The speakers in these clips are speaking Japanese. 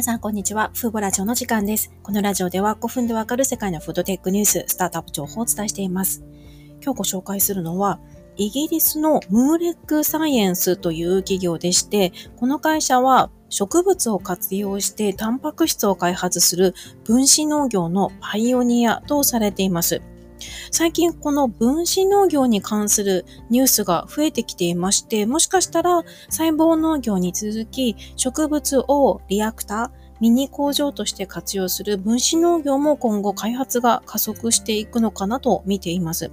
皆さん、こんにちは。フーボラジオの時間です。このラジオでは5分でわかる世界のフードテックニュース、スタートアップ情報をお伝えしています。今日ご紹介するのは、イギリスのムーレックサイエンスという企業でして、この会社は植物を活用してタンパク質を開発する分子農業のパイオニアとされています。最近この分子農業に関するニュースが増えてきていまして、もしかしたら細胞農業に続き植物をリアクター、ミニ工場として活用する分子農業も今後開発が加速していくのかなと見ています。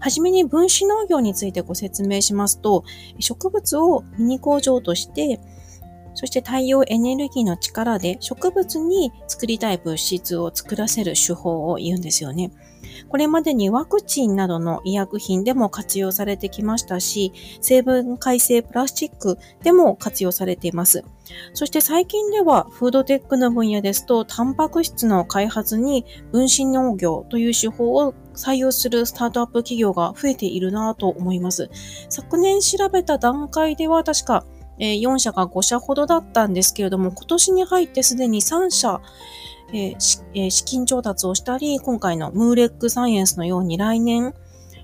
はじめに分子農業についてご説明しますと、植物をミニ工場としてそして太陽エネルギーの力で植物に作りたい物質を作らせる手法を言うんですよね。これまでにワクチンなどの医薬品でも活用されてきましたし、成分改正プラスチックでも活用されています。そして最近ではフードテックの分野ですと、タンパク質の開発に分子農業という手法を採用するスタートアップ企業が増えているなと思います。昨年調べた段階では確か4社か5社ほどだったんですけれども、今年に入ってすでに3社、えー、資金調達をしたり、今回のムーレックサイエンスのように来年、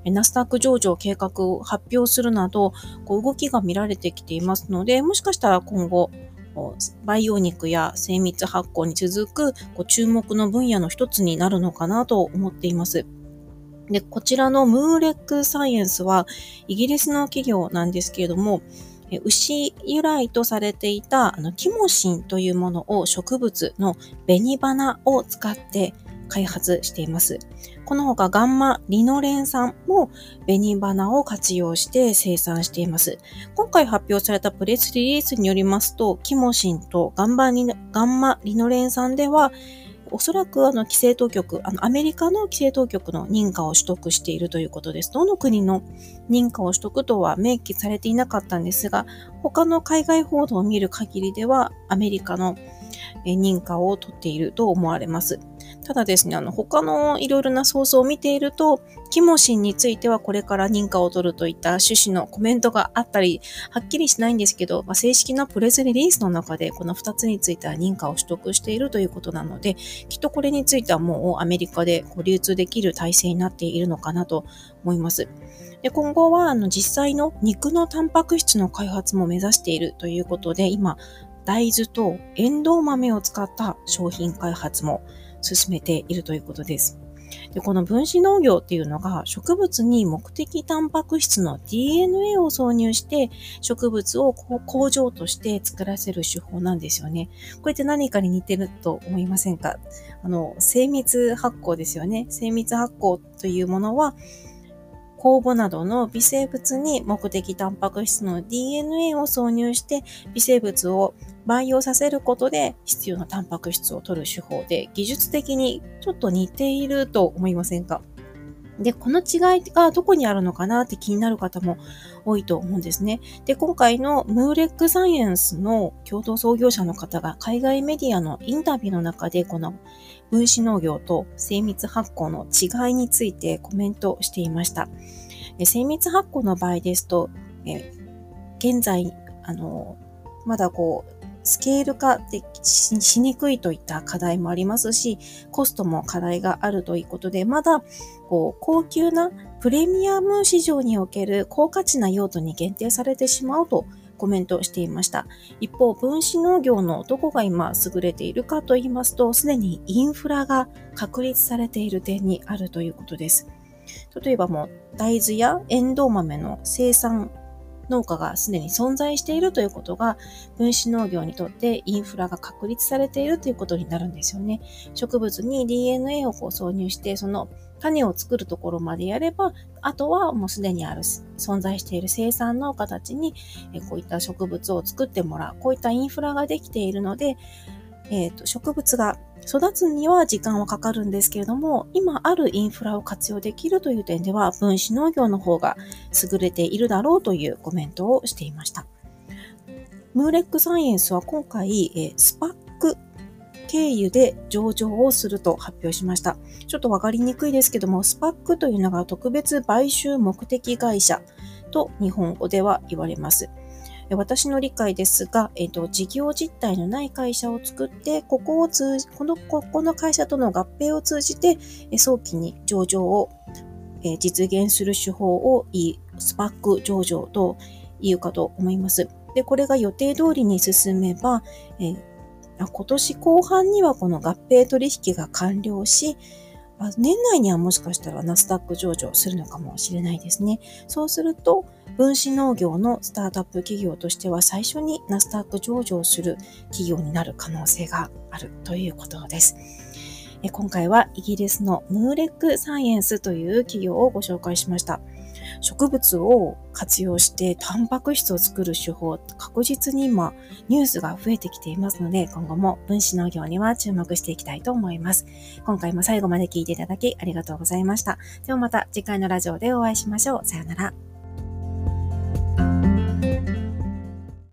ナスダック上場計画を発表するなど、こう動きが見られてきていますので、もしかしたら今後、培養肉や精密発酵に続くこう注目の分野の一つになるのかなと思っています。で、こちらのムーレックサイエンスはイギリスの企業なんですけれども、牛由来とされていたあのキモシンというものを植物の紅花を使って開発しています。この他ガンマリノレン酸も紅花を活用して生産しています。今回発表されたプレスリリースによりますと、キモシンとガンマリノレン酸ではおそらくあの規制当局、あのアメリカの規制当局の認可を取得しているということです。どの国の認可を取得とは明記されていなかったんですが、他の海外報道を見る限りではアメリカの認可を取っていると思われます。ただですね、あの、他のいろいろなソースを見ていると、キモシンについてはこれから認可を取るといった趣旨のコメントがあったり、はっきりしないんですけど、まあ、正式なプレスリリースの中でこの2つについては認可を取得しているということなので、きっとこれについてはもうアメリカで流通できる体制になっているのかなと思います。で今後はあの実際の肉のタンパク質の開発も目指しているということで、今、大豆とエンドウ豆を使った商品開発も進めているということです。でこの分子農業っていうのが植物に目的タンパク質の DNA を挿入して植物を工場として作らせる手法なんですよね。これって何かに似てると思いませんか？あの、精密発酵ですよね。精密発酵というものは酵母などの微生物に目的タンパク質の DNA を挿入して微生物を培養させることで必要なタンパク質を取る手法で技術的にちょっと似ていると思いませんか？で、この違いがどこにあるのかなって気になる方も多いと思うんですね。で、今回のムーレックサイエンスの共同創業者の方が海外メディアのインタビューの中でこの分子農業と精密発酵の違いについてコメントしていました。精密発酵の場合ですと、え現在、あの、まだこう、スケール化でしにくいといった課題もありますし、コストも課題があるということで、まだこう高級なプレミアム市場における高価値な用途に限定されてしまうとコメントしていました。一方、分子農業のどこが今優れているかと言いますと、すでにインフラが確立されている点にあるということです。例えばもう大豆やエンドウ豆の生産農家がすでに存在しているということが、分子農業にとってインフラが確立されているということになるんですよね。植物に DNA をこう挿入して、その種を作るところまでやれば、あとはもうすでにある、存在している生産農家たちに、こういった植物を作ってもらう、こういったインフラができているので、え、ー、と、植物が育つには時間はかかるんですけれども、今あるインフラを活用できるという点では、分子農業の方が優れているだろうというコメントをしていました。ムーレックサイエンスは今回、えスパック経由で上場をすると発表しました。ちょっとわかりにくいですけども、スパックというのが特別買収目的会社と日本語では言われます。私の理解ですが、えっ、と、事業実態のない会社を作って、ここを通じ、この、ここの会社との合併を通じて、早期に上場を実現する手法をスパック上場というかと思います。で、これが予定通りに進めば、え今年後半にはこの合併取引が完了し、年内にはもしかしたらナスダック上場するのかもしれないですね。そうすると、分子農業のスタートアップ企業としては最初にナスダック上場する企業になる可能性があるということです。今回はイギリスのムーレックサイエンスという企業をご紹介しました。植物を活用してタンパク質を作る手法、確実に今ニュースが増えてきていますので、今後も分子農業には注目していきたいと思います。今回も最後まで聞いていただきありがとうございました。ではまた次回のラジオでお会いしましょう。さよなら。